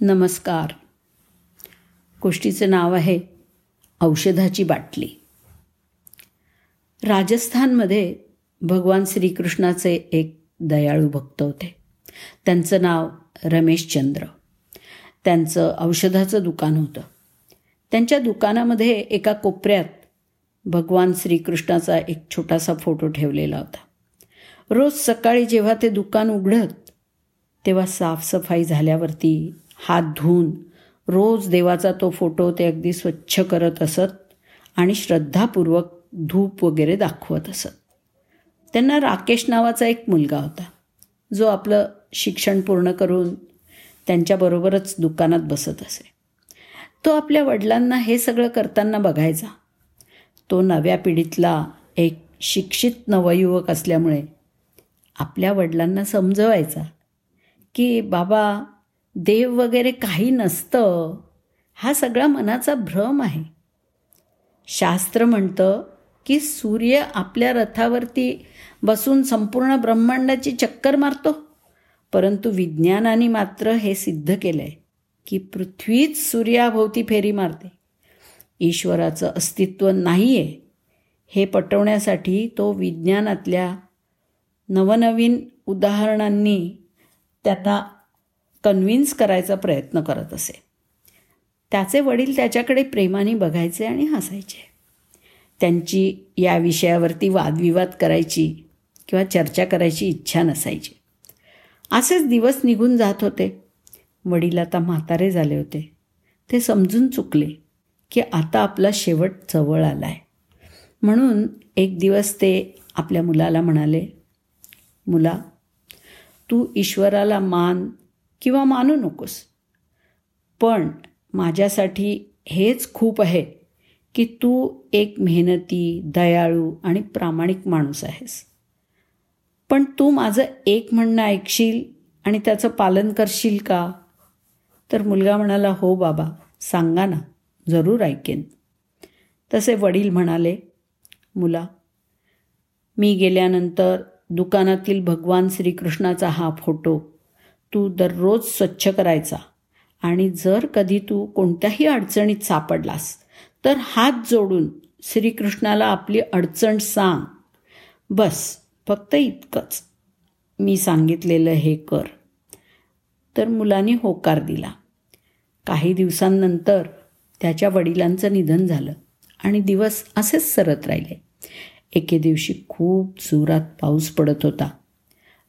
नमस्कार. गोष्टीचं नाव आहे औषधाची बाटली. राजस्थानमध्ये भगवान श्रीकृष्णाचे एक दयाळू भक्त होते. त्यांचं नाव रमेशचंद्र त्यांचं औषधाचं दुकान होतं. त्यांच्या दुकानामध्ये एका कोपऱ्यात भगवान श्रीकृष्णाचा एक छोटासा फोटो ठेवलेला होता. रोज सकाळी जेव्हा ते दुकान उघडत तेव्हा साफसफाई झाल्यावरती हात धुवून. रोज देवाचा तो फोटो ते अगदी स्वच्छ करत असत आणि श्रद्धापूर्वक धूप वगैरे दाखवत असत. त्यांना राकेश नावाचा एक मुलगा होता. जो आपलं शिक्षण पूर्ण करून त्यांच्याबरोबरच दुकानात बसत असे. तो आपल्या वडिलांना हे सगळं करताना बघायचा. तो नव्या पिढीतला एक शिक्षित नवयुवक असल्यामुळे आपल्या वडिलांना समजवायचा की बाबा देव वगैरे काही नसतं हा सगळा मनाचा भ्रम आहे. शास्त्र म्हणतं की सूर्य आपल्या रथावरती बसून संपूर्ण ब्रह्मांडाची चक्कर मारतो. परंतु विज्ञानाने मात्र हे सिद्ध केलं आहे की पृथ्वीच सूर्याभोवती फेरी मारते. ईश्वराचं अस्तित्व नाही आहे हे पटवण्यासाठी तो विज्ञानातल्या नवनवीन उदाहरणांनी त्यांना कन्व्हिन्स करायचा प्रयत्न करत असे. त्याचे वडील त्याच्याकडे प्रेमाने बघायचे आणि हसायचे. त्यांची या विषयावरती वादविवाद करायची किंवा चर्चा करायची इच्छा नसायची. असेच दिवस निघून जात होते. वडील आता म्हातारे झाले होते. ते समजून चुकले की आता आपला शेवट जवळ आला आहे म्हणून एक दिवस ते आपल्या मुलाला म्हणाले मुला तू ईश्वराला मान किंवा मानू नकोस. पण माझ्यासाठी हेच खूप आहे की तू एक मेहनती दयाळू आणि प्रामाणिक माणूस आहेस. पण तू माझं एक म्हणणं ऐकशील आणि त्याचं पालन करशील का? तर मुलगा म्हणाला हो बाबा सांगा ना जरूर ऐकेन. तसे वडील म्हणाले मुला मी गेल्यानंतर दुकानातील भगवान श्रीकृष्णाचा हा फोटो तू दररोज स्वच्छ करायचा. आणि जर कधी तू कोणत्याही अडचणीत सापडलास तर हात जोडून श्रीकृष्णाला आपली अडचण सांग. बस फक्त इतकंच. मी सांगितलेलं हे कर. तर मुलाने होकार दिला. काही दिवसांनंतर त्याच्या वडिलांचं निधन झालं आणि दिवस असेच सरत राहिले. एके दिवशी खूप जोरात पाऊस पडत होता.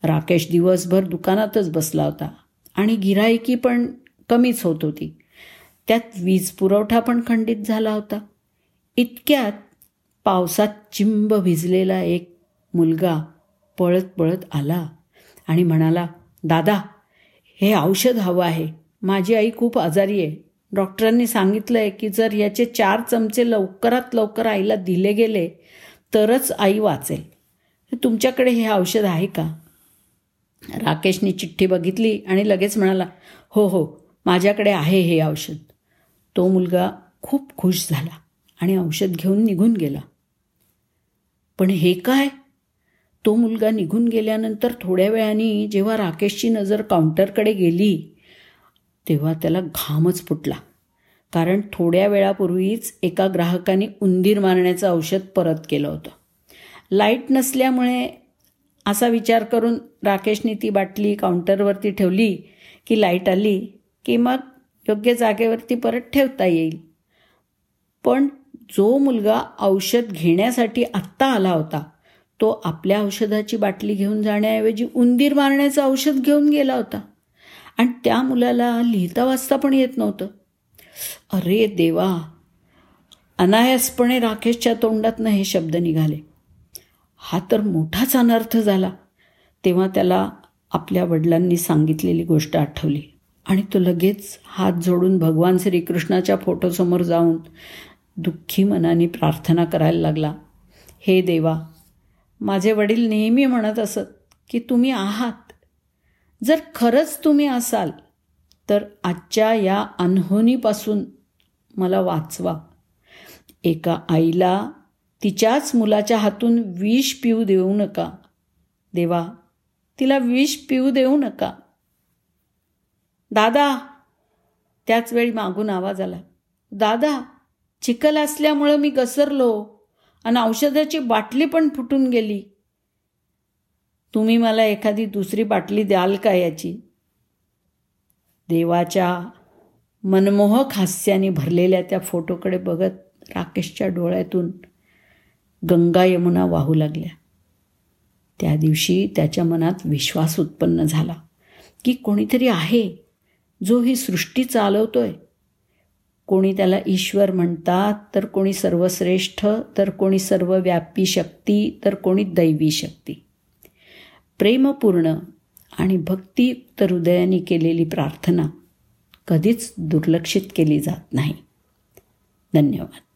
राकेश दिवसभर दुकानातच बसला होता आणि गिराईकी पण कमीच होत होती. त्यात वीज पुरवठा पण खंडित झाला होता. इतक्यात पावसात चिंब भिजलेला एक मुलगा पळत पळत आला आणि म्हणाला दादा हे औषध हवं आहे. माझी आई खूप आजारी आहे. डॉक्टरांनी सांगितलं आहे की जर याचे चार चमचे लवकरात लवकर आईला दिले गेले तरच आई वाचेल. तुमच्याकडे हे औषध आहे का? राकेशने चिठ्ठी बघितली आणि लगेच म्हणाला हो हो माझ्याकडे आहे हे औषध. तो मुलगा खूप खुश झाला आणि औषध घेऊन निघून गेला. पण हे काय? तो मुलगा निघून गेल्यानंतर थोड्या वेळाने जेव्हा राकेशची नजर काउंटरकडे गेली तेव्हा त्याला घामच फुटला. कारण थोड्या वेळापूर्वीच एका ग्राहकाने उंदीर मारण्याचं औषध परत केलं होतं. लाइट नसल्यामुळे असा विचार करून राकेशने ती बाटली काउंटरवरती ठेवली की लाइट आली की मग योग्य जागेवरती परत ठेवता येईल. पण जो मुलगा औषध घेण्यासाठी आत्ता आला होता तो आपल्या औषधाची बाटली घेऊन जाण्याऐवजी उंदीर मारण्याचं औषध घेऊन गेला होता. आणि त्या मुलाला लिहिता वाचता पण येत नव्हतं. अरे देवा! अनायासपणे राकेशच्या तोंडातनं हे शब्द निघाले. हा तर मोठाच अनर्थ झाला. तेव्हा त्याला आपल्या वडिलांनी सांगितलेली गोष्ट आठवली. आणि तो लगेच हात जोडून भगवान श्रीकृष्णाच्या फोटोसमोर जाऊन दुःखी मनाने प्रार्थना करायला लागला. हे देवा माझे वडील नेहमी म्हणत असत की तुम्ही आहात. जर खरंच तुम्ही असाल तर आजच्या या अनहोनीपासून मला वाचवा. एका आईला तिच्याच मुलाच्या हातून विष पिऊ देऊ नका. देवा तिला विष पिऊ देऊ नका. दादा त्याच वेळी मागून आवाज आला. दादा चिखल असल्यामुळं मी घसरलो आणि औषधाची बाटली पण फुटून गेली. तुम्ही मला एखादी दुसरी बाटली द्याल का याची? देवाच्या मनमोहक हास्याने भरलेल्या त्या फोटोकडे बघत राकेशच्या डोळ्यातून गंगा यमुना वाहू लागल्या. त्या दिवशी त्याच्या मनात विश्वास उत्पन्न झाला की कोणीतरी आहे जो ही सृष्टी चालवतोय. कोणी त्याला ईश्वर म्हणतात तर कोणी सर्वश्रेष्ठ तर कोणी सर्वव्यापी शक्ती तर कोणी दैवी शक्ती. प्रेमपूर्ण आणि भक्तियुक्त हृदयाने केलेली प्रार्थना कधीच दुर्लक्षित केली जात नाही. धन्यवाद.